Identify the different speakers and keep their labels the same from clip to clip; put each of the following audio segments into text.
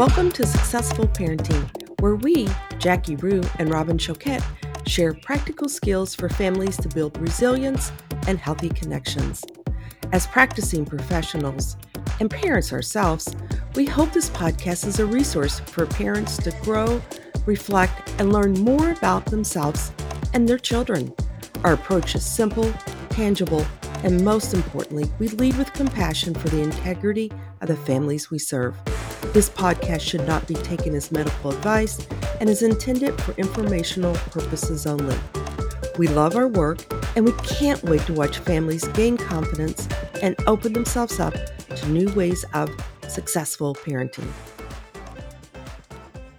Speaker 1: Welcome to Successful Parenting, where we, Jackie Rue and Robin Choquette, share practical skills for families to build resilience and healthy connections. As practicing professionals and parents ourselves, we hope this podcast is a resource for parents to grow, reflect, and learn more about themselves and their children. Our approach is simple, tangible, and most importantly, we lead with compassion for the integrity of the families we serve. This podcast should not be taken as medical advice and is intended for informational purposes only. We love our work and we can't wait to watch families gain confidence and open themselves up to new ways of successful parenting.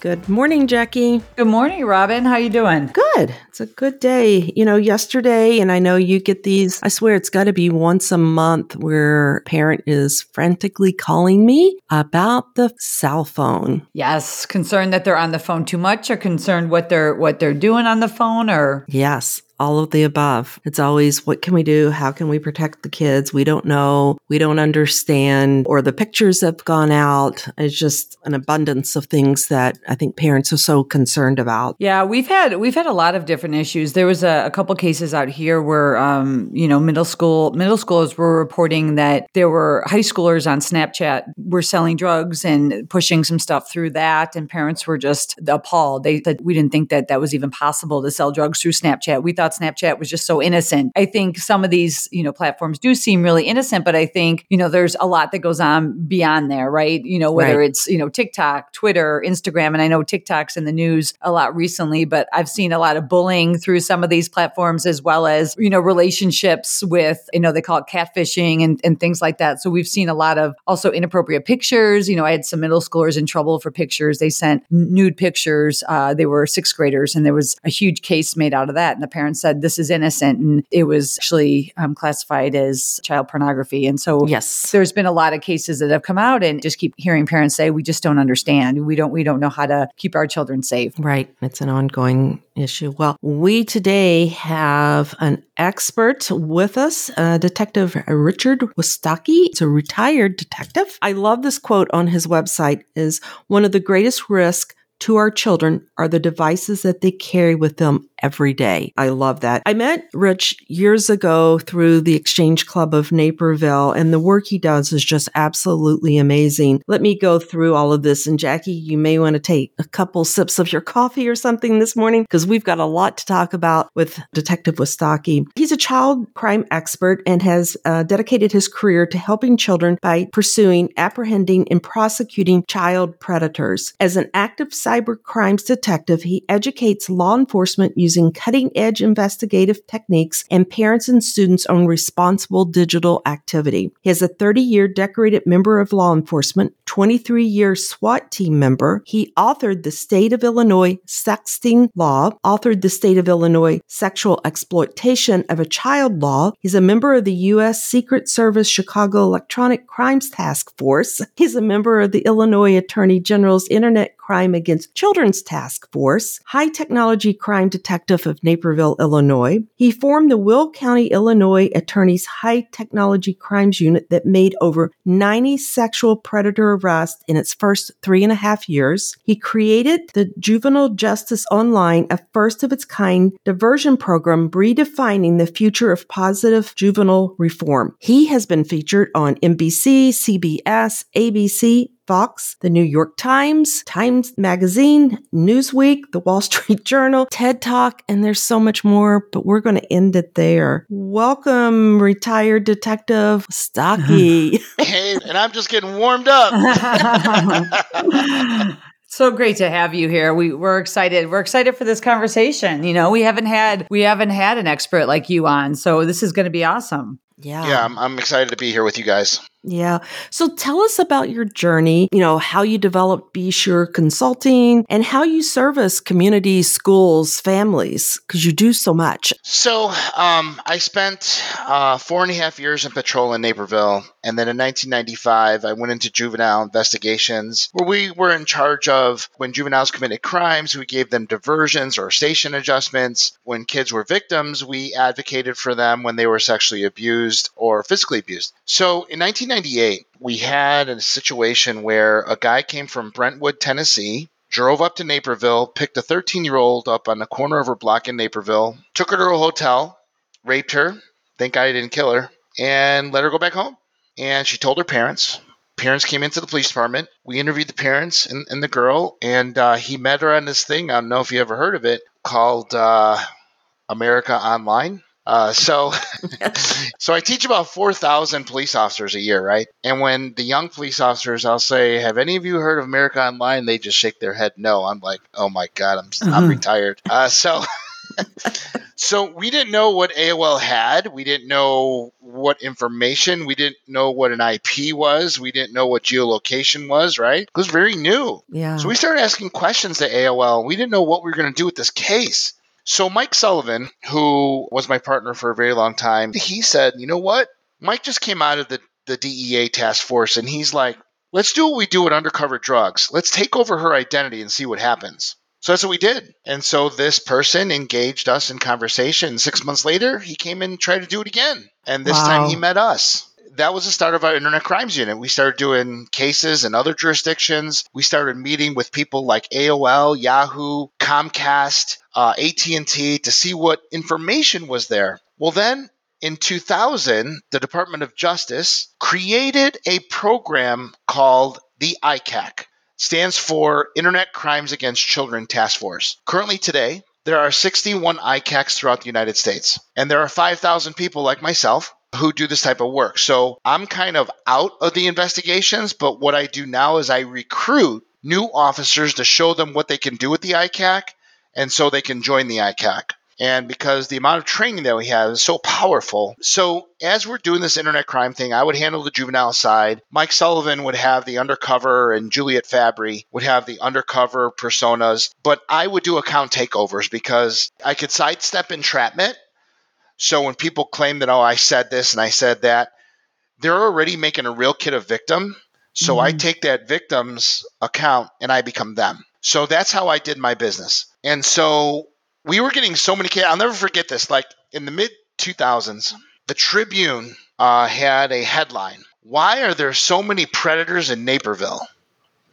Speaker 1: Good morning, Jackie.
Speaker 2: Good morning, Robin. How you doing?
Speaker 1: Good. It's a good day. You know, yesterday, and I know you get these, I swear it's got to be once a month where parent is frantically calling me about the cell phone.
Speaker 2: Yes, concerned that they're on the phone too much or concerned what they're what they're doing on the phone or
Speaker 1: Yes all of the above. It's always what can we do? How can we protect the kids? We don't know. We don't understand. Or the pictures have gone out. It's just an abundance of things that I think parents are so concerned about.
Speaker 2: Yeah, we've had we've had a lot of different issues. There was a, a couple cases out here where um, you know middle school middle schoolers were reporting that there were high schoolers on Snapchat were selling drugs and pushing some stuff through that, and parents were just appalled. They said we didn't think that that was even possible to sell drugs through Snapchat. We thought Snapchat was just so innocent. I think some of these, you know, platforms do seem really innocent, but I think, you know, there's a lot that goes on beyond there, right? You know, whether right. it's, you know, TikTok, Twitter, Instagram, and I know TikTok's in the news a lot recently, but I've seen a lot of bullying through some of these platforms as well as, you know, relationships with, you know, they call it catfishing and, and things like that. So we've seen a lot of also inappropriate pictures. You know, I had some middle schoolers in trouble for pictures. They sent nude pictures. Uh, they were sixth graders and there was a huge case made out of that. And the parents said this is innocent and it was actually um, classified as child pornography. And so
Speaker 1: yes,
Speaker 2: there's been a lot of cases that have come out and just keep hearing parents say, we just don't understand. We don't, we don't know how to keep our children safe.
Speaker 1: Right. It's an ongoing issue. Well, we today have an expert with us, uh, Detective Richard Wistocki. It's a retired detective. I love this quote on his website is one of the greatest risks to our children are the devices that they carry with them every day. I love that. I met Rich years ago through the Exchange Club of Naperville, and the work he does is just absolutely amazing. Let me go through all of this. And Jackie, you may want to take a couple sips of your coffee or something this morning because we've got a lot to talk about with Detective Wistocki. He's a child crime expert and has uh, dedicated his career to helping children by pursuing, apprehending, and prosecuting child predators. As an active cyber crimes detective, he educates law enforcement using using cutting edge investigative techniques and parents and students on responsible digital activity. He is a 30 year decorated member of law enforcement, 23 year SWAT team member. He authored the State of Illinois Sexting Law, authored the State of Illinois Sexual Exploitation of a Child Law. He's a member of the U.S. Secret Service Chicago Electronic Crimes Task Force. He's a member of the Illinois Attorney General's Internet Crime Against Children's Task Force, high technology crime detective of Naperville, Illinois. He formed the Will County, Illinois Attorney's High Technology Crimes Unit that made over 90 sexual predator arrests in its first three and a half years. He created the Juvenile Justice Online, a first of its kind diversion program redefining the future of positive juvenile reform. He has been featured on NBC, CBS, ABC, Fox, the New York Times, Times Magazine, Newsweek, the Wall Street Journal, TED Talk, and there's so much more, but we're going to end it there. Welcome, retired detective Stocky.
Speaker 3: hey, and I'm just getting warmed up.
Speaker 2: So great to have you here. We we're excited. We're excited for this conversation. You know, we haven't had we haven't had an expert like you on, so this is going to be awesome.
Speaker 1: Yeah.
Speaker 3: Yeah, I'm, I'm excited to be here with you guys.
Speaker 1: Yeah. So tell us about your journey, you know, how you developed BeSure Consulting and how you service communities, schools, families, because you do so much.
Speaker 3: So um, I spent uh, four and a half years in patrol in Naperville. And then in 1995, I went into juvenile investigations where we were in charge of when juveniles committed crimes, we gave them diversions or station adjustments. When kids were victims, we advocated for them when they were sexually abused or physically abused. So in 19 1998, we had a situation where a guy came from Brentwood, Tennessee, drove up to Naperville, picked a 13 year old up on the corner of her block in Naperville, took her to a hotel, raped her. Thank God he didn't kill her, and let her go back home. And she told her parents. Parents came into the police department. We interviewed the parents and, and the girl, and uh, he met her on this thing. I don't know if you ever heard of it called uh, America Online. Uh, so, so I teach about four thousand police officers a year, right? And when the young police officers, I'll say, "Have any of you heard of America Online?" They just shake their head, "No." I'm like, "Oh my god, I'm I'm retired." Uh, so, so we didn't know what AOL had. We didn't know what information. We didn't know what an IP was. We didn't know what geolocation was. Right? It was very new.
Speaker 1: Yeah.
Speaker 3: So we started asking questions to AOL. We didn't know what we were going to do with this case. So Mike Sullivan, who was my partner for a very long time, he said, "You know what? Mike just came out of the the DEA task force, and he's like." Let's do what we do with undercover drugs. Let's take over her identity and see what happens. So that's what we did. And so this person engaged us in conversation. Six months later, he came in and tried to do it again. And this
Speaker 1: Wow.
Speaker 3: time he met us. That was the start of our internet crimes unit. We started doing cases in other jurisdictions. We started meeting with people like AOL, Yahoo, Comcast, uh, AT&T to see what information was there. Well, then in 2000, the Department of Justice created a program called the ICAC stands for Internet Crimes Against Children Task Force. Currently, today, there are 61 ICACs throughout the United States, and there are 5,000 people like myself who do this type of work. So I'm kind of out of the investigations, but what I do now is I recruit new officers to show them what they can do with the ICAC, and so they can join the ICAC. And because the amount of training that we have is so powerful. So, as we're doing this internet crime thing, I would handle the juvenile side. Mike Sullivan would have the undercover, and Juliet Fabry would have the undercover personas. But I would do account takeovers because I could sidestep entrapment. So, when people claim that, oh, I said this and I said that, they're already making a real kid a victim. So, I take that victim's account and I become them. So, that's how I did my business. And so, we were getting so many kids. I'll never forget this. Like in the mid 2000s, the Tribune uh, had a headline Why are there so many predators in Naperville?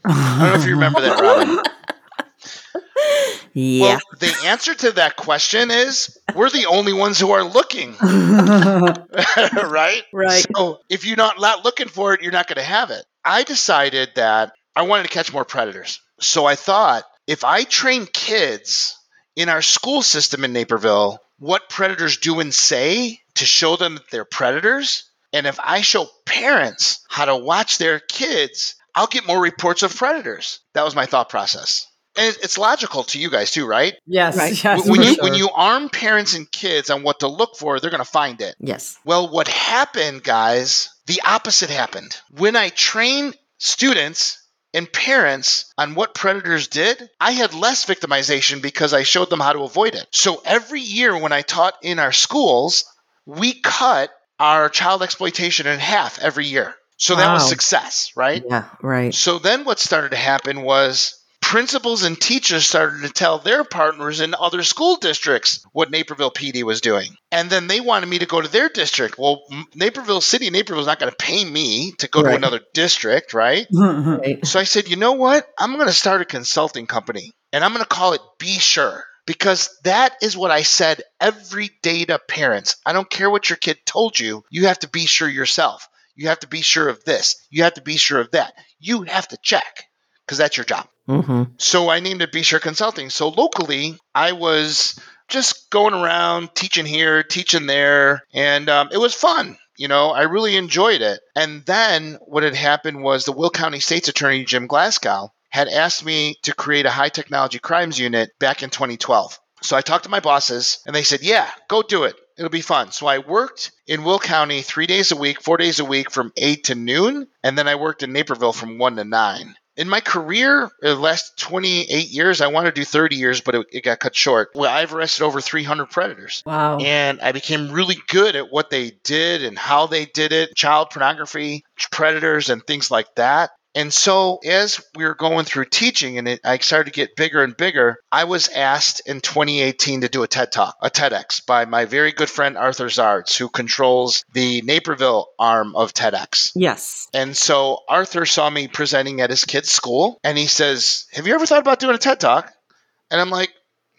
Speaker 3: I don't know if you remember that, Robin.
Speaker 1: Yeah.
Speaker 3: Well, the answer to that question is we're the only ones who are looking, right?
Speaker 1: Right.
Speaker 3: So if you're not, not looking for it, you're not going to have it. I decided that I wanted to catch more predators. So I thought if I train kids in our school system in Naperville what predators do and say to show them that they're predators, and if I show parents how to watch their kids, I'll get more reports of predators. That was my thought process. And it's logical to you guys too, right?
Speaker 2: Yes,
Speaker 1: Right.
Speaker 2: yes.
Speaker 3: when you
Speaker 2: sure.
Speaker 3: when you arm parents and kids on what to look for, they're going to find it.
Speaker 1: yes.
Speaker 3: Well, what happened, guys? The opposite happened. When I trained students and parents on what predators did, I had less victimization because I showed them how to avoid it. So every year when I taught in our schools, we cut our child exploitation in half every year. So that was success, right?
Speaker 1: Yeah. Right.
Speaker 3: So then what started to happen was principals and teachers started to tell their partners in other school districts what Naperville PD was doing. And then they wanted me to go to their district. Well, Naperville City, Naperville is not going to pay me to go to another district, right?
Speaker 1: Right.
Speaker 3: So I said, you know what? I'm going to start a consulting company and I'm going to call it Be Sure because that is what I said every day to parents. I don't care what your kid told you, you have to be sure yourself. You have to be sure of this. You have to be sure of that. You have to check because that's your job.
Speaker 1: Mm-hmm.
Speaker 3: So I named it BeSure Consulting. So locally, I was just going around teaching here, teaching there, and um, it was fun. You know, I really enjoyed it. And then what had happened was the Will County State's Attorney Jim Glasgow had asked me to create a high technology crimes unit back in 2012. So I talked to my bosses, and they said, "Yeah, go do it. It'll be fun." So I worked in Will County three days a week, four days a week from eight to noon, and then I worked in Naperville from one to nine in my career, the last 28 years, I wanted to do 30 years, but it, it got cut short. Well, I've arrested over 300 predators.
Speaker 2: wow.
Speaker 3: And I became really good at what they did and how they did it child pornography, predators, and things like that. And so as we were going through teaching and it, I started to get bigger and bigger, I was asked in 2018 to do a TED Talk, a TEDx by my very good friend Arthur Zards, who controls the Naperville arm of TEDx.
Speaker 1: Yes.
Speaker 3: And so Arthur saw me presenting at his kid's school and he says, Have you ever thought about doing a TED Talk? And I'm like,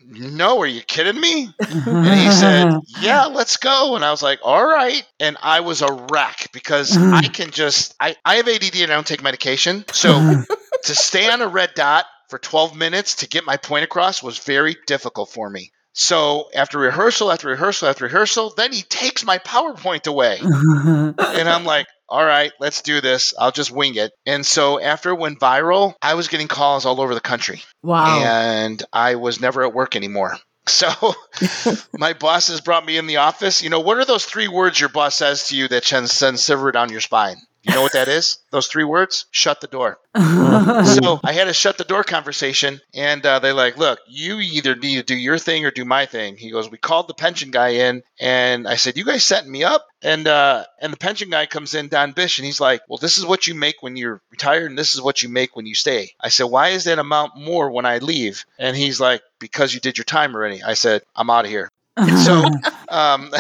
Speaker 3: no, are you kidding me? And he said, yeah, let's go. And I was like, all right. And I was a wreck because mm-hmm. I can just, I, I have ADD and I don't take medication. So mm-hmm. to stay on a red dot for 12 minutes to get my point across was very difficult for me. So after rehearsal, after rehearsal, after rehearsal, then he takes my PowerPoint away. and I'm like, all right, let's do this. I'll just wing it. And so after it went viral, I was getting calls all over the country.
Speaker 2: Wow.
Speaker 3: And I was never at work anymore. So my bosses brought me in the office. You know, what are those three words your boss says to you that sends, sends shiver down your spine? You know what that is? Those three words? Shut the door. so I had a shut the door conversation, and uh, they're like, "Look, you either need to do your thing or do my thing." He goes, "We called the pension guy in, and I said, you guys setting me up?" And uh, and the pension guy comes in, Don Bish, and he's like, "Well, this is what you make when you're retired, and this is what you make when you stay." I said, "Why is that amount more when I leave?" And he's like, "Because you did your time already." I said, "I'm out of here." So um,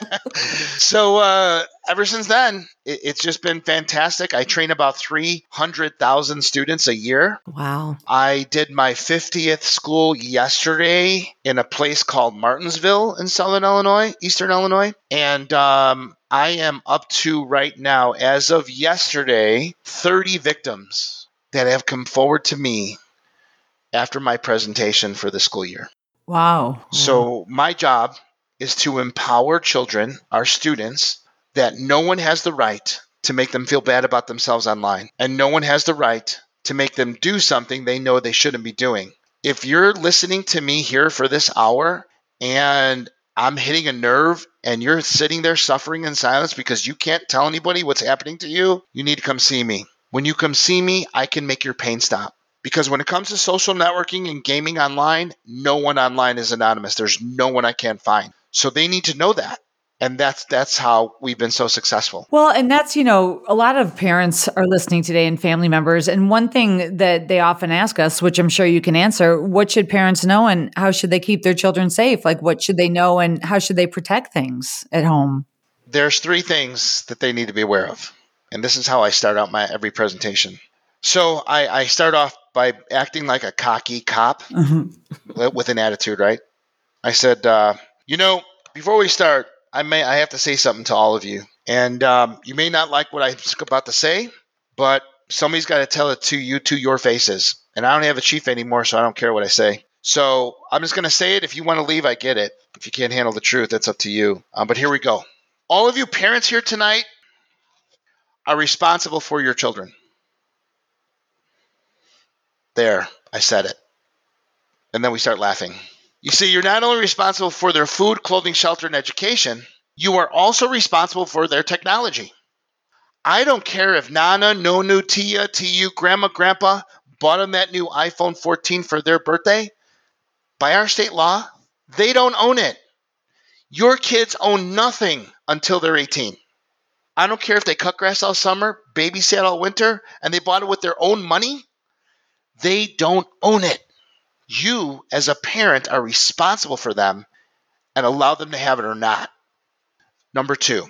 Speaker 3: so uh, ever since then it, it's just been fantastic. I train about 300000 students a year.
Speaker 1: Wow.
Speaker 3: i did my 50th school yesterday in a place called martinsville in southern illinois eastern illinois. And um, i am up to right now as of yesterday 30 victims that have come forward to me after my presentation for the school year
Speaker 2: wow.
Speaker 3: so my job is to empower children, our students, that no one has the right to make them feel bad about themselves online, and no one has the right to make them do something they know they shouldn't be doing. If you're listening to me here for this hour and I'm hitting a nerve and you're sitting there suffering in silence because you can't tell anybody what's happening to you, you need to come see me. When you come see me, I can make your pain stop. Because when it comes to social networking and gaming online, no one online is anonymous. There's no one I can't find. So they need to know that. And that's that's how we've been so successful.
Speaker 2: Well, and that's, you know, a lot of parents are listening today and family members. And one thing that they often ask us, which I'm sure you can answer, what should parents know and how should they keep their children safe? Like, what should they know and how should they protect things at home?
Speaker 3: There's three things that they need to be aware of. And this is how I start out my every presentation. So I, I start off by acting like a cocky cop with an attitude, right? I said, uh, you know, before we start, I may I have to say something to all of you, and um, you may not like what I'm about to say, but somebody's got to tell it to you to your faces. And I don't have a chief anymore, so I don't care what I say. So I'm just going to say it. If you want to leave, I get it. If you can't handle the truth, that's up to you. Um, but here we go. All of you parents here tonight are responsible for your children. There, I said it. And then we start laughing. You see, you're not only responsible for their food, clothing, shelter, and education, you are also responsible for their technology. I don't care if Nana, Nonu, Tia, Tu, Grandma, Grandpa bought them that new iPhone 14 for their birthday. By our state law, they don't own it. Your kids own nothing until they're 18. I don't care if they cut grass all summer, babysat all winter, and they bought it with their own money. They don't own it you as a parent are responsible for them and allow them to have it or not. Number two,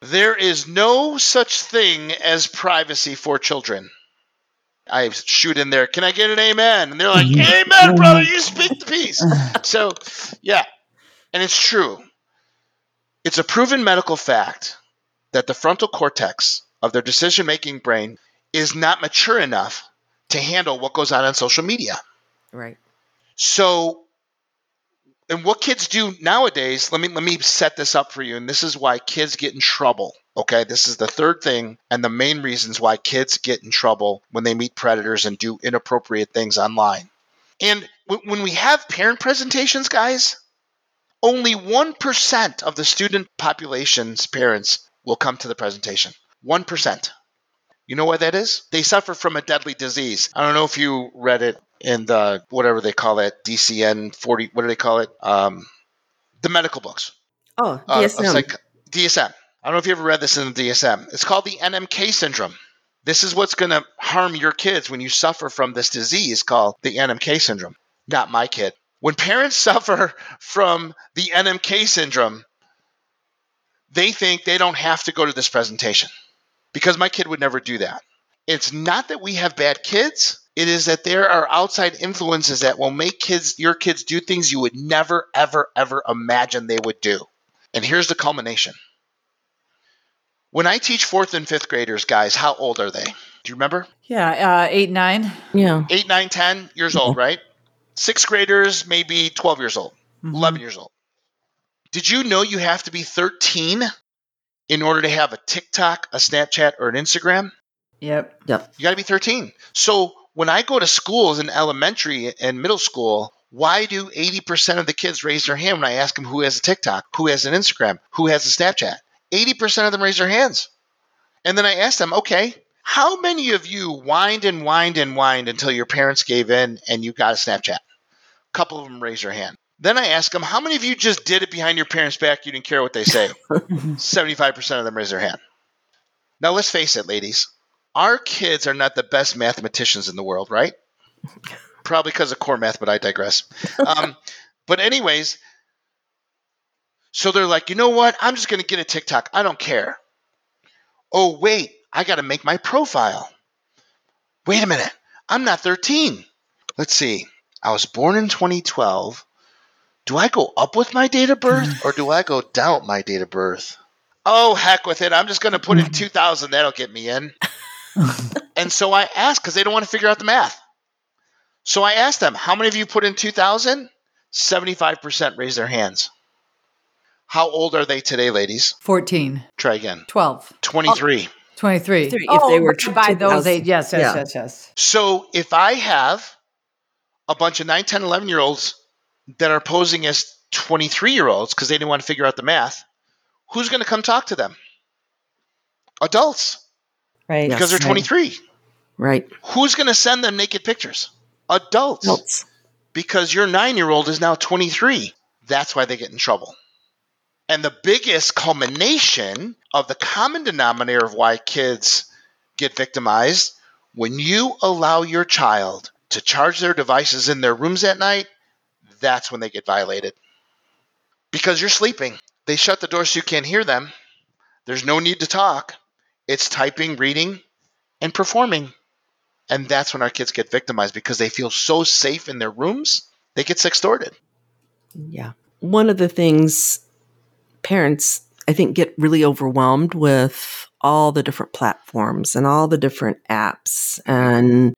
Speaker 3: there is no such thing as privacy for children. I shoot in there, can I get an amen? And they're like, Amen, brother, you speak the peace. So, yeah, and it's true. It's a proven medical fact that the frontal cortex of their decision making brain is not mature enough to handle what goes on on social media.
Speaker 1: Right.
Speaker 3: So, and what kids do nowadays, let me let me set this up for you, and this is why kids get in trouble. Okay, this is the third thing, and the main reasons why kids get in trouble when they meet predators and do inappropriate things online. And w- when we have parent presentations, guys, only 1% of the student population's parents will come to the presentation. 1%. You know why that is? They suffer from a deadly disease. I don't know if you read it in the whatever they call it, DCN 40, what do they call it? Um, the medical books.
Speaker 1: Oh,
Speaker 3: Uh,
Speaker 1: DSM.
Speaker 3: of psych- DSM. I don't know if you ever read this in the DSM. It's called the NMK syndrome. This is what's going to harm your kids when you suffer from this disease called the NMK syndrome. Not my kid. When parents suffer from the NMK syndrome, they think they don't have to go to this presentation because my kid would never do that. It's not that we have bad kids, it is that there are outside influences that will make kids your kids do things you would never ever ever imagine they would do. And here's the culmination. When I teach 4th and 5th graders, guys, how old are they? Do you remember?
Speaker 2: Yeah, uh, 8 9.
Speaker 1: Yeah.
Speaker 3: 8, 9, 10 years old, right? 6th graders maybe 12 years old,
Speaker 2: Mhm.
Speaker 3: 11 years old. Did you know you have to be 13 in order to have a TikTok, a Snapchat, or an Instagram?
Speaker 2: Yep.
Speaker 1: Yep.
Speaker 3: You got to be 13. So when I go to schools in elementary and middle school, why do 80% of the kids raise their hand when I ask them who has a TikTok, who has an Instagram, who has a Snapchat? 80% of them raise their hands. And then I ask them, okay, how many of you whined and whined and whined until your parents gave in and you got a Snapchat? A couple of them raise their hand. Then I ask them, how many of you just did it behind your parents' back? You didn't care what they say. 75% of them raise their hand. Now, let's face it, ladies. Our kids are not the best mathematicians in the world, right? Probably because of core math, but I digress. Um, but, anyways, so they're like, you know what? I'm just going to get a TikTok. I don't care. Oh, wait, I got to make my profile. Wait a minute. I'm not 13. Let's see. I was born in 2012. Do I go up with my date of birth or do I go down with my date of birth? Oh, heck with it. I'm just going to put in mm. 2000. That'll get me in. and so I asked because they don't want to figure out the math. So I asked them, how many of you put in 2000? 75% raised their hands. How old are they today, ladies?
Speaker 2: 14.
Speaker 3: Try again.
Speaker 2: 12.
Speaker 3: 23.
Speaker 2: 23.
Speaker 1: If
Speaker 2: oh,
Speaker 1: they were
Speaker 2: by- by those
Speaker 1: 2000.
Speaker 2: eight. Yes, yes,
Speaker 1: Yeah.
Speaker 2: yes, yes.
Speaker 3: So if I have a bunch of 9, 10, 11 year olds that are posing as 23 year olds because they didn't want to figure out the math, who's going to come talk to them? Adults
Speaker 2: Right.
Speaker 1: Yes.
Speaker 3: because they're
Speaker 2: Right.
Speaker 3: 23.
Speaker 1: Right.
Speaker 3: Who's going to send them naked pictures? Adults.
Speaker 1: Adults.
Speaker 3: Because your nine year old is now 23. That's why they get in trouble. And the biggest culmination of the common denominator of why kids get victimized when you allow your child to charge their devices in their rooms at night, that's when they get violated. Because you're sleeping. They shut the door so you can't hear them. There's no need to talk. It's typing, reading, and performing. And that's when our kids get victimized because they feel so safe in their rooms, they get sextorted.
Speaker 1: Yeah. One of the things parents, I think, get really overwhelmed with all the different platforms and all the different apps. And,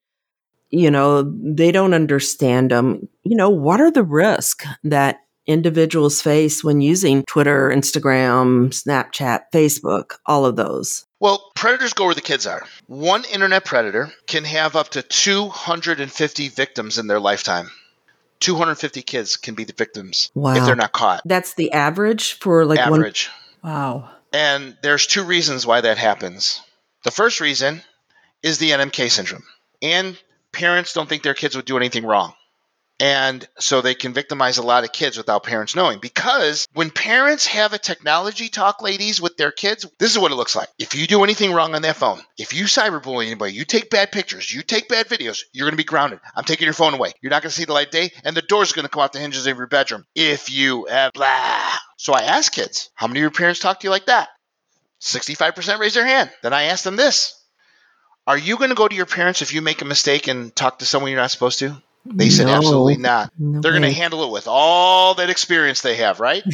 Speaker 1: you know, they don't understand them. You know, what are the risks that individuals face when using Twitter, Instagram, Snapchat, Facebook, all of those?
Speaker 3: Well, predators go where the kids are. One internet predator can have up to 250 victims in their lifetime. 250 kids can be the victims
Speaker 1: wow.
Speaker 3: if they're not caught.
Speaker 1: That's the average for like one.
Speaker 3: Average.
Speaker 2: Wow.
Speaker 3: And there's two reasons why that happens. The first reason is the NMK syndrome. And parents don't think their kids would do anything wrong. And so they can victimize a lot of kids without parents knowing. Because when parents have a technology talk, ladies, with their kids, this is what it looks like. If you do anything wrong on that phone, if you cyberbully anybody, you take bad pictures, you take bad videos, you're going to be grounded. I'm taking your phone away. You're not going to see the light of day, and the door's are going to come out the hinges of your bedroom. If you have blah. So I ask kids, how many of your parents talk to you like that? 65% raise their hand. Then I ask them this Are you going to go to your parents if you make a mistake and talk to someone you're not supposed to? They said,
Speaker 1: No.
Speaker 3: absolutely not.
Speaker 1: No
Speaker 3: They're going to handle it with all that experience they have, right?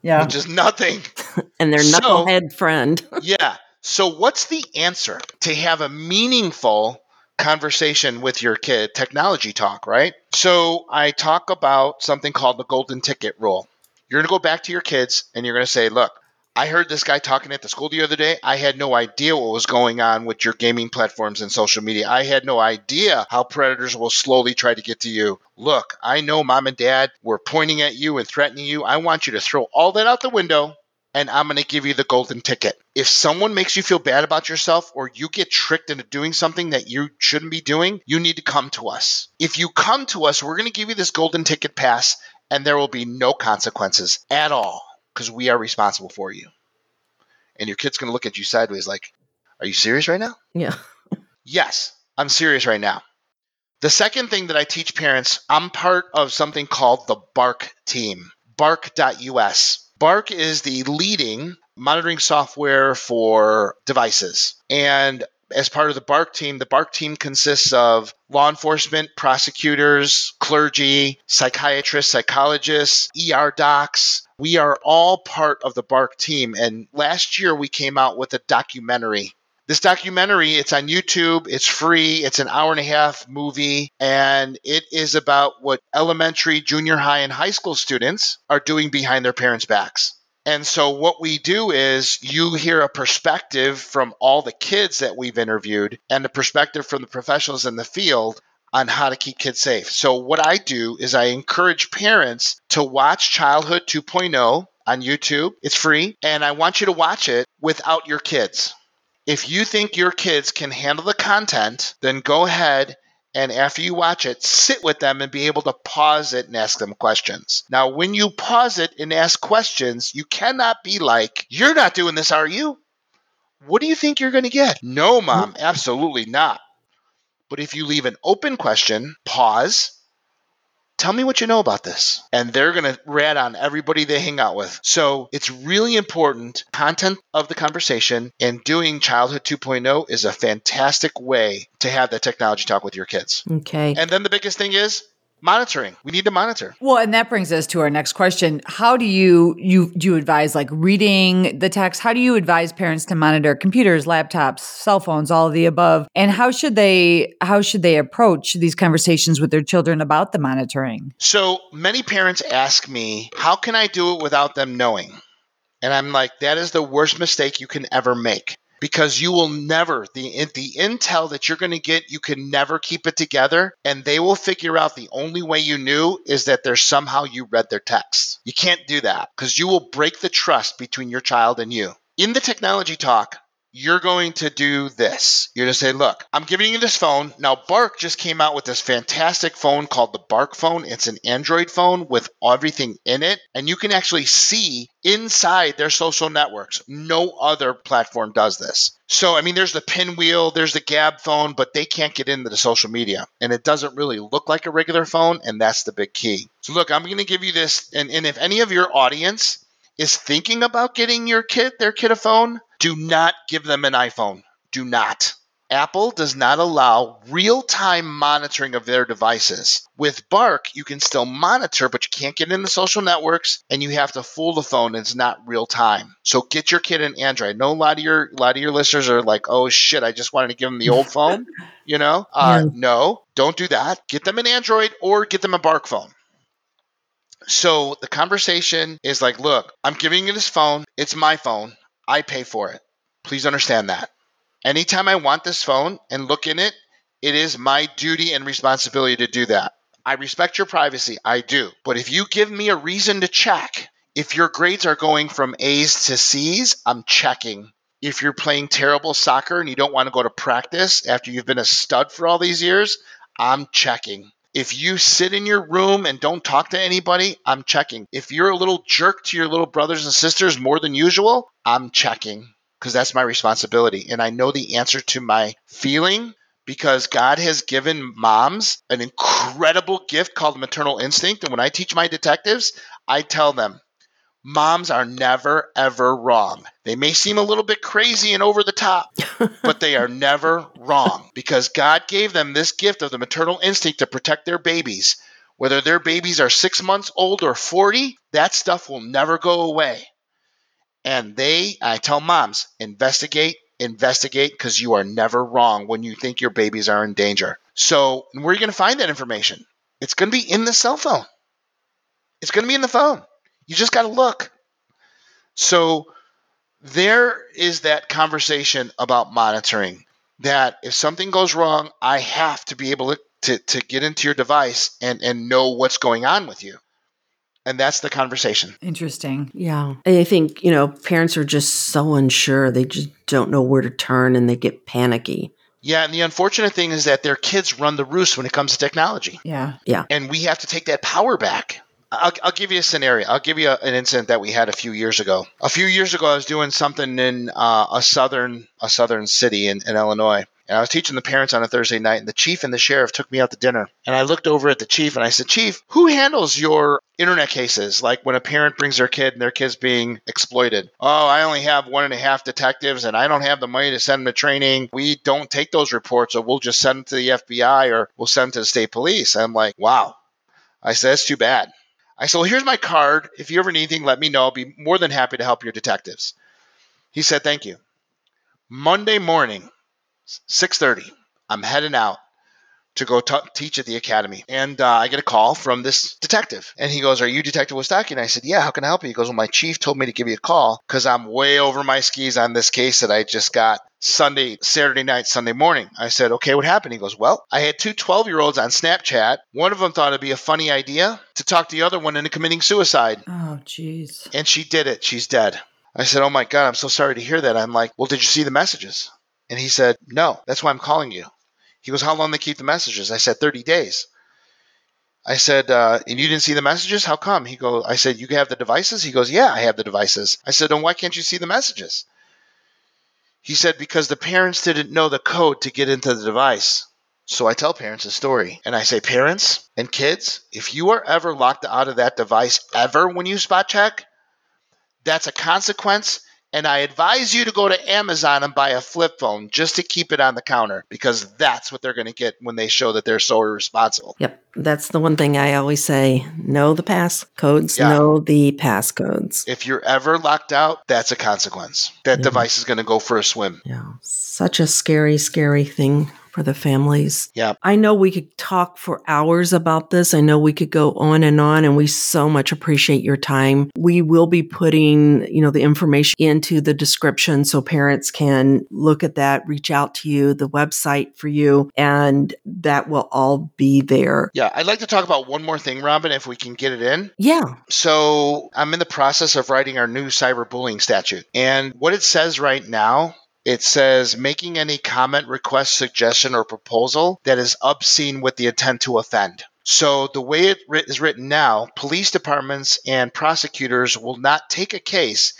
Speaker 2: Yeah.
Speaker 3: Which is nothing.
Speaker 1: and their
Speaker 3: So-
Speaker 1: knucklehead friend.
Speaker 3: yeah. So, what's the answer to have a meaningful conversation with your kid? Technology talk, right? So, I talk about something called the golden ticket rule. You're going to go back to your kids and you're going to say, look, I heard this guy talking at the school the other day. I had no idea what was going on with your gaming platforms and social media. I had no idea how predators will slowly try to get to you. Look, I know mom and dad were pointing at you and threatening you. I want you to throw all that out the window and I'm going to give you the golden ticket. If someone makes you feel bad about yourself or you get tricked into doing something that you shouldn't be doing, you need to come to us. If you come to us, we're going to give you this golden ticket pass and there will be no consequences at all because we are responsible for you. And your kid's going to look at you sideways like, Are you serious right now?
Speaker 1: Yeah.
Speaker 3: Yes, I'm serious right now. The second thing that I teach parents, I'm part of something called the Bark team, bark.us. Bark is the leading monitoring software for devices. And as part of the Bark team, the Bark team consists of law enforcement, prosecutors, clergy, psychiatrists, psychologists, ER docs. We are all part of the Bark team. And last year we came out with a documentary this documentary, it's on YouTube, it's free, it's an hour and a half movie, and it is about what elementary, junior high, and high school students are doing behind their parents' backs. And so, what we do is you hear a perspective from all the kids that we've interviewed and a perspective from the professionals in the field on how to keep kids safe. So, what I do is I encourage parents to watch Childhood 2.0 on YouTube. It's free, and I want you to watch it without your kids. If you think your kids can handle the content, then go ahead and after you watch it, sit with them and be able to pause it and ask them questions. Now, when you pause it and ask questions, you cannot be like, You're not doing this, are you? What do you think you're going to get? No, mom, absolutely not. But if you leave an open question, pause, Tell me what you know about this. And they're going to rat on everybody they hang out with. So it's really important. Content of the conversation and doing Childhood 2.0 is a fantastic way to have that technology talk with your kids.
Speaker 1: Okay.
Speaker 3: And then the biggest thing is monitoring. We need to monitor.
Speaker 2: Well, and that brings us to our next question. How do you you do you advise like reading the text? How do you advise parents to monitor computers, laptops, cell phones, all of the above? And how should they how should they approach these conversations with their children about the monitoring?
Speaker 3: So, many parents ask me, "How can I do it without them knowing?" And I'm like, "That is the worst mistake you can ever make." Because you will never the the intel that you're going to get you can never keep it together and they will figure out the only way you knew is that there's somehow you read their text. You can't do that because you will break the trust between your child and you. In the technology talk you're going to do this. You're going to say, Look, I'm giving you this phone. Now, Bark just came out with this fantastic phone called the Bark phone. It's an Android phone with everything in it, and you can actually see inside their social networks. No other platform does this. So, I mean, there's the pinwheel, there's the Gabb phone, but they can't get into the social media. And it doesn't really look like a regular phone, and that's the big key. So, look, I'm going to give you this. And, and if any of your audience is thinking about getting your kid, their kid a phone, do not give them an iPhone. Do not. Apple does not allow real time monitoring of their devices. With Bark, you can still monitor, but you can't get in the social networks and you have to fool the phone. And it's not real time. So get your kid an Android. I know a lot of your a lot of your listeners are like, oh shit, I just wanted to give them the old phone. You know? Uh, yeah. No, don't do that. Get them an Android or get them a Bark phone. So the conversation is like, look, I'm giving you this phone. It's my phone. I pay for it. Please understand that. Anytime I want this phone and look in it, it is my duty and responsibility to do that. I respect your privacy. I do. But if you give me a reason to check, if your grades are going from A's to C's, I'm checking. If you're playing terrible soccer and you don't want to go to practice after you've been a stud for all these years, I'm checking. If you sit in your room and don't talk to anybody, I'm checking. If you're a little jerk to your little brothers and sisters more than usual, I'm checking because that's my responsibility. And I know the answer to my feeling because God has given moms an incredible gift called maternal instinct. And when I teach my detectives, I tell them, moms are never, ever wrong. They may seem a little bit crazy and over the top, but they are never wrong because God gave them this gift of the maternal instinct to protect their babies. Whether their babies are six months old or 40, that stuff will never go away. And they, I tell moms, investigate, investigate, because you are never wrong when you think your babies are in danger. So, where are you going to find that information? It's going to be in the cell phone. It's going to be in the phone. You just got to look. So, there is that conversation about monitoring that if something goes wrong, I have to be able to, to, to get into your device and, and know what's going on with you. And that's the conversation.
Speaker 2: Interesting.
Speaker 1: Yeah. I think, you know, parents are just so unsure. They just don't know where to turn and they get panicky.
Speaker 3: Yeah, and the unfortunate thing is that their kids run the roost when it comes to technology.
Speaker 2: Yeah.
Speaker 1: Yeah.
Speaker 3: And we have to take that power back. I'll, I'll give you a scenario. I'll give you a, an incident that we had a few years ago. A few years ago, I was doing something in uh, a southern a southern city in, in Illinois, And I was teaching the parents on a Thursday night, and the chief and the sheriff took me out to dinner. And I looked over at the chief and I said, Chief, who handles your internet cases? Like when a parent brings their kid and their kid's being exploited. Oh, I only have one and a half detectives and I don't have the money to send them to training. We don't take those reports, so we'll just send them to the FBI or we'll send them to the state police. I'm like, wow. I said, that's too bad. I said, well, here's my card. If you ever need anything, let me know. I'll be more than happy to help your detectives. He said, thank you. Monday morning, 6.30, I'm heading out to go t- teach at the academy. And uh, I get a call from this detective. And he goes, Are you Detective Wistocki? And I said, Yeah, how can I help you? He goes, Well, my chief told me to give you a call because I'm way over my skis on this case that I just got Sunday, Saturday night, Sunday morning. I said, Okay, what happened? He goes, Well, I had two 12 year olds on Snapchat. One of them thought it'd be a funny idea to talk the other one into committing suicide.
Speaker 2: Oh, jeez.
Speaker 3: And she did it. She's dead. I said, Oh my God, I'm so sorry to hear that. I'm like, Well, did you see the messages? And he said, No, that's why I'm calling you. He goes, How long they keep the messages? I said, 30 days. I said, uh, and you didn't see the messages? How come? He goes, I said, you have the devices? He goes, yeah, I have the devices. I said, then why can't you see the messages? He said, because the parents didn't know the code to get into the device. So I tell parents a story and I say, parents and kids, if you are ever locked out of that device ever when you spot check, that's a consequence and I advise you to go to Amazon and buy a flip phone just to keep it on the counter because that's what they're going to get when they show that they're so irresponsible.
Speaker 1: Yep. That's the one thing I always say know the pass codes,
Speaker 3: Yeah.
Speaker 1: know the passcodes.
Speaker 3: If you're ever locked out, that's a consequence. That
Speaker 1: Yeah.
Speaker 3: device is going to go for a swim.
Speaker 1: Yeah. Such a scary, scary thing for the families.
Speaker 3: Yeah.
Speaker 1: I know we could talk for hours about this. I know we could go on and on and we so much appreciate your time. We will be putting, you know, the information into the description so parents can look at that, reach out to you, the website for you, and that will all be there.
Speaker 3: Yeah, I'd like to talk about one more thing, Robin, if we can get it in.
Speaker 1: Yeah.
Speaker 3: So I'm in the process of writing our new cyberbullying statute. And what it says right now, it says making any comment, request, suggestion, or proposal that is obscene with the intent to offend. So the way it is written now, police departments and prosecutors will not take a case,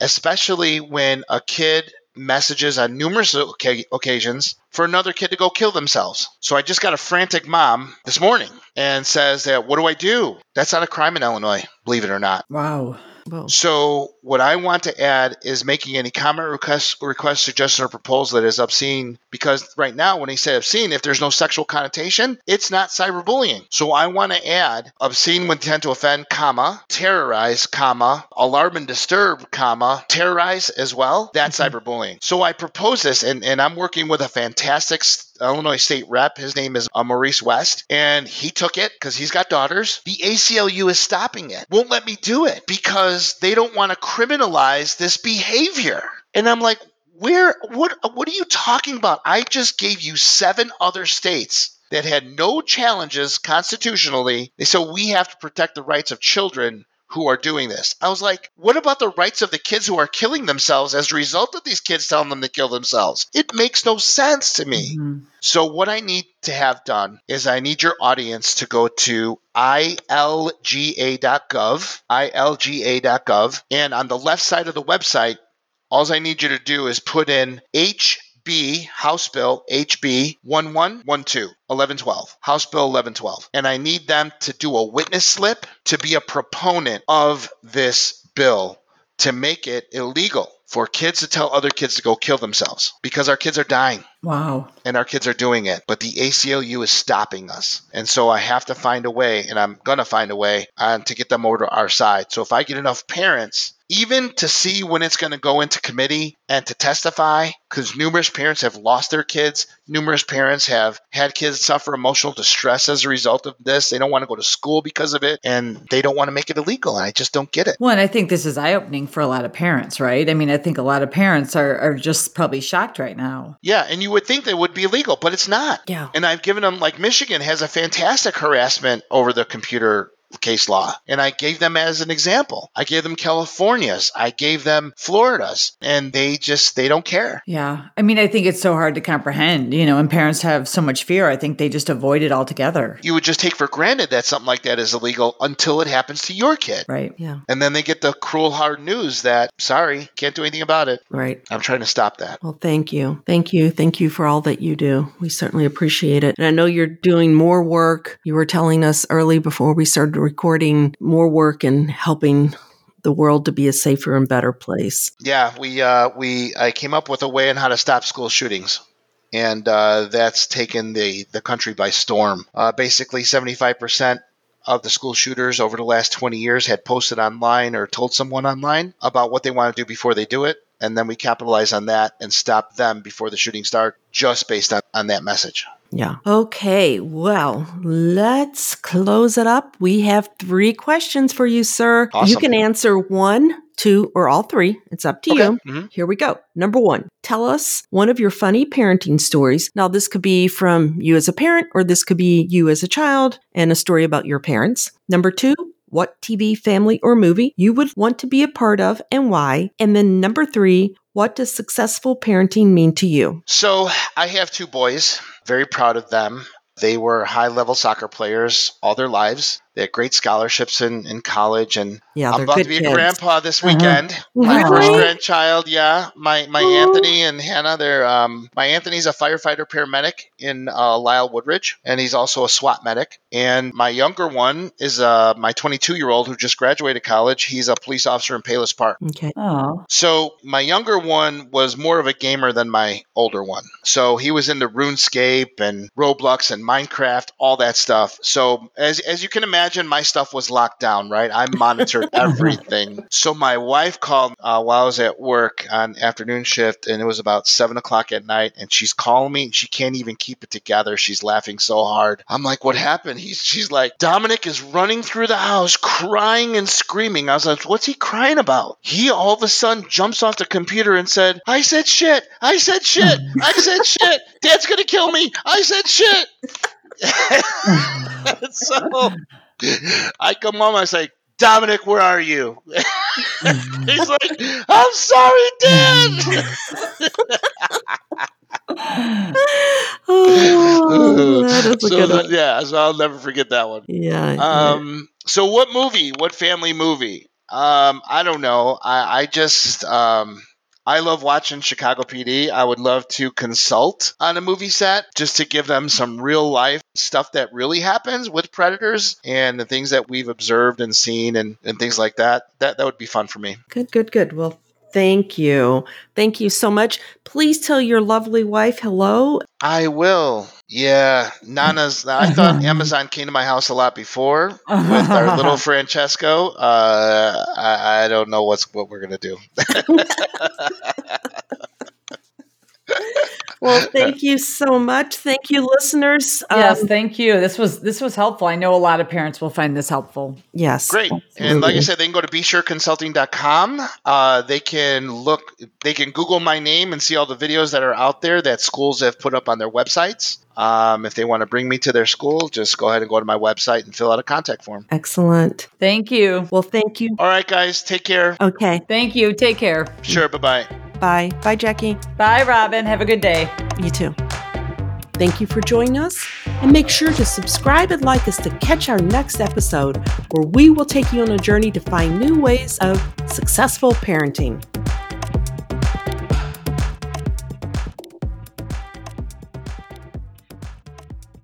Speaker 3: especially when a kid messages on numerous occasions for another kid to go kill themselves. So I just got a frantic mom this morning and says that what do I do? That's not a crime in Illinois, believe it or not.
Speaker 2: Wow.
Speaker 1: Well,
Speaker 3: So what I want to add is making any comment, request, request, suggestion, or proposal that is obscene. Because right now, when he say obscene, if there's no sexual connotation, it's not cyberbullying. So I want to add obscene with intent to offend, comma, terrorize, comma, alarm and disturb, comma, terrorize as well. That's cyberbullying. So I propose this, and, and I'm working with a fantastic s- Illinois state rep. His name is uh, Maurice West, and he took it because he's got daughters. The ACLU is stopping it, won't let me do it because they don't want to criminalize this behavior. And I'm like, where? What? What are you talking about? I just gave you seven other states that had no challenges constitutionally. They said we have to protect the rights of children who are doing this. I was like, what about the rights of the kids who are killing themselves as a result of these kids telling them to kill themselves? It makes no sense to me.
Speaker 2: Mhm.
Speaker 3: So what I need to have done is I need your audience to go to ilga.gov, ilga.gov, and on the left side of the website, all I need you to do is put in HB House Bill HB 1112 1112 House Bill 1112 and I need them to do a witness slip to be a proponent of this bill to make it illegal for kids to tell other kids to go kill themselves because our kids are dying
Speaker 2: Wow.
Speaker 3: and our kids are doing it, but the ACLU is stopping us. And so I have to find a way, and I'm going to find a way uh, to get them over to our side. So if I get enough parents, even to see when it's going to go into committee and to testify, because numerous parents have lost their kids, numerous parents have had kids suffer emotional distress as a result of this. They don't want to go to school because of it, and they don't want to make it illegal. And I just don't get it.
Speaker 2: Well, and I think this is eye opening for a lot of parents, right? I mean, I think a lot of parents are, are just probably shocked right now.
Speaker 3: Yeah, and you would think that would be illegal, but it's not.
Speaker 1: Yeah.
Speaker 3: And I've given them like Michigan has a fantastic harassment over the computer case law. And I gave them as an example. I gave them California's. I gave them Florida's. And they just, they don't care.
Speaker 2: Yeah. I mean, I think it's so hard to comprehend, you know, and parents have so much fear. I think they just avoid it altogether.
Speaker 3: You would just take for granted that something like that is illegal until it happens to your kid.
Speaker 2: Right.
Speaker 1: Yeah.
Speaker 3: And then they get the cruel, hard news that, sorry, can't do anything about it.
Speaker 1: Right.
Speaker 3: I'm trying to stop that.
Speaker 1: Well, thank you. Thank you. Thank you for all that you do. We certainly appreciate it. And I know you're doing more work. You were telling us early before we started recording more work and helping the world to be a safer and better place.
Speaker 3: Yeah, we uh, we I came up with a way on how to stop school shootings, and uh, that's taken the the country by storm. Uh, basically, seventy five percent of the school shooters over the last 20 years had posted online or told someone online about what they want to do before they do it. And then we capitalize on that and stop them before the shooting start just based on, on that message.
Speaker 1: Yeah. Okay. Well, let's close it up. We have three questions for you, sir.
Speaker 3: Awesome.
Speaker 1: You can answer one, two, or all three. It's up to
Speaker 3: Okay.
Speaker 1: you.
Speaker 3: Mhm.
Speaker 1: Here we go. Number one, tell us one of your funny parenting stories. Now, this could be from you as a parent, or this could be you as a child and a story about your parents. Number two, what TV, family, or movie you would want to be a part of and why. And then number three, what does successful parenting mean to you?
Speaker 3: So I have two boys, very proud of them. They were high level soccer players all their lives. They had great scholarships in, in college, and
Speaker 1: Yeah,
Speaker 3: I'm about
Speaker 1: good
Speaker 3: to be
Speaker 1: kids.
Speaker 3: a grandpa this weekend.
Speaker 1: Mhm.
Speaker 3: My
Speaker 2: Aw.
Speaker 3: first grandchild, yeah. My my
Speaker 1: Aw.
Speaker 3: Anthony and Hannah, they're um my Anthony's a firefighter paramedic in uh, Lisle Woodridge, and he's also a SWAT medic. And my younger one is uh my 22 year old who just graduated college. He's a police officer in Palos Park.
Speaker 1: Okay.
Speaker 2: Oh.
Speaker 3: So my younger one was more of a gamer than my older one. So he was into RuneScape and Roblox and Minecraft, all that stuff. So as as you can imagine, my stuff was locked down, right? I monitored everything. So my wife called uh, while I was at work on afternoon shift, and it was about seven o'clock at night, and she's calling me, and she can't even keep it together. She's laughing so hard. I'm like, "What happened?" He's she's like, "Dominic is running through the house, crying and screaming." I was like, "What's he crying about?" He all of a sudden jumps off the computer and said, "I said shit. I said shit. I said shit. Dad's gonna kill me. I said shit." so I come home. I say, Dominic, where are you? He's like, I'm sorry, Dad.
Speaker 1: Oh, that is a
Speaker 3: so
Speaker 1: good one.
Speaker 3: yeah, so I'll never forget that one.
Speaker 1: Yeah.
Speaker 3: Um, so what movie? What family movie? Um, I don't know. I, I just um, I love watching Chicago PD. I would love to consult on a movie set just to give them some real life stuff that really happens with predators and the things that we've observed and seen and, and things like that. That that would be fun for me.
Speaker 1: Good, good, good. Well, thank you. Thank you so much. Please tell your lovely wife hello.
Speaker 3: I will. Yeah, Nana's. I thought Amazon came to my house a lot before with our little Francesco. Uh, I, I don't know what's what we're gonna do.
Speaker 1: Well, thank you so much. Thank you, listeners.
Speaker 2: yes,
Speaker 1: Um,
Speaker 2: thank you. This was this was helpful. I know a lot of parents will find this helpful.
Speaker 1: yes.
Speaker 3: Great. And like I said, they can go to be BeSureConsulting.com. Uh, they can look, they can Google my name and see all the videos that are out there that schools have put up on their websites. Um, if they want to bring me to their school, just go ahead and go to my website and fill out a contact form.
Speaker 1: Excellent.
Speaker 2: Thank you.
Speaker 1: Well, thank you.
Speaker 3: All right, guys, take care.
Speaker 1: Okay.
Speaker 2: Thank you. Take care.
Speaker 3: Sure, bye bye.
Speaker 1: Bye. Bye, Jackie.
Speaker 2: Bye, Robin. Have a good day.
Speaker 1: You too. Thank you for joining us. And make sure to subscribe and like us to catch our next episode, where we will take you on a journey to find new ways of successful parenting.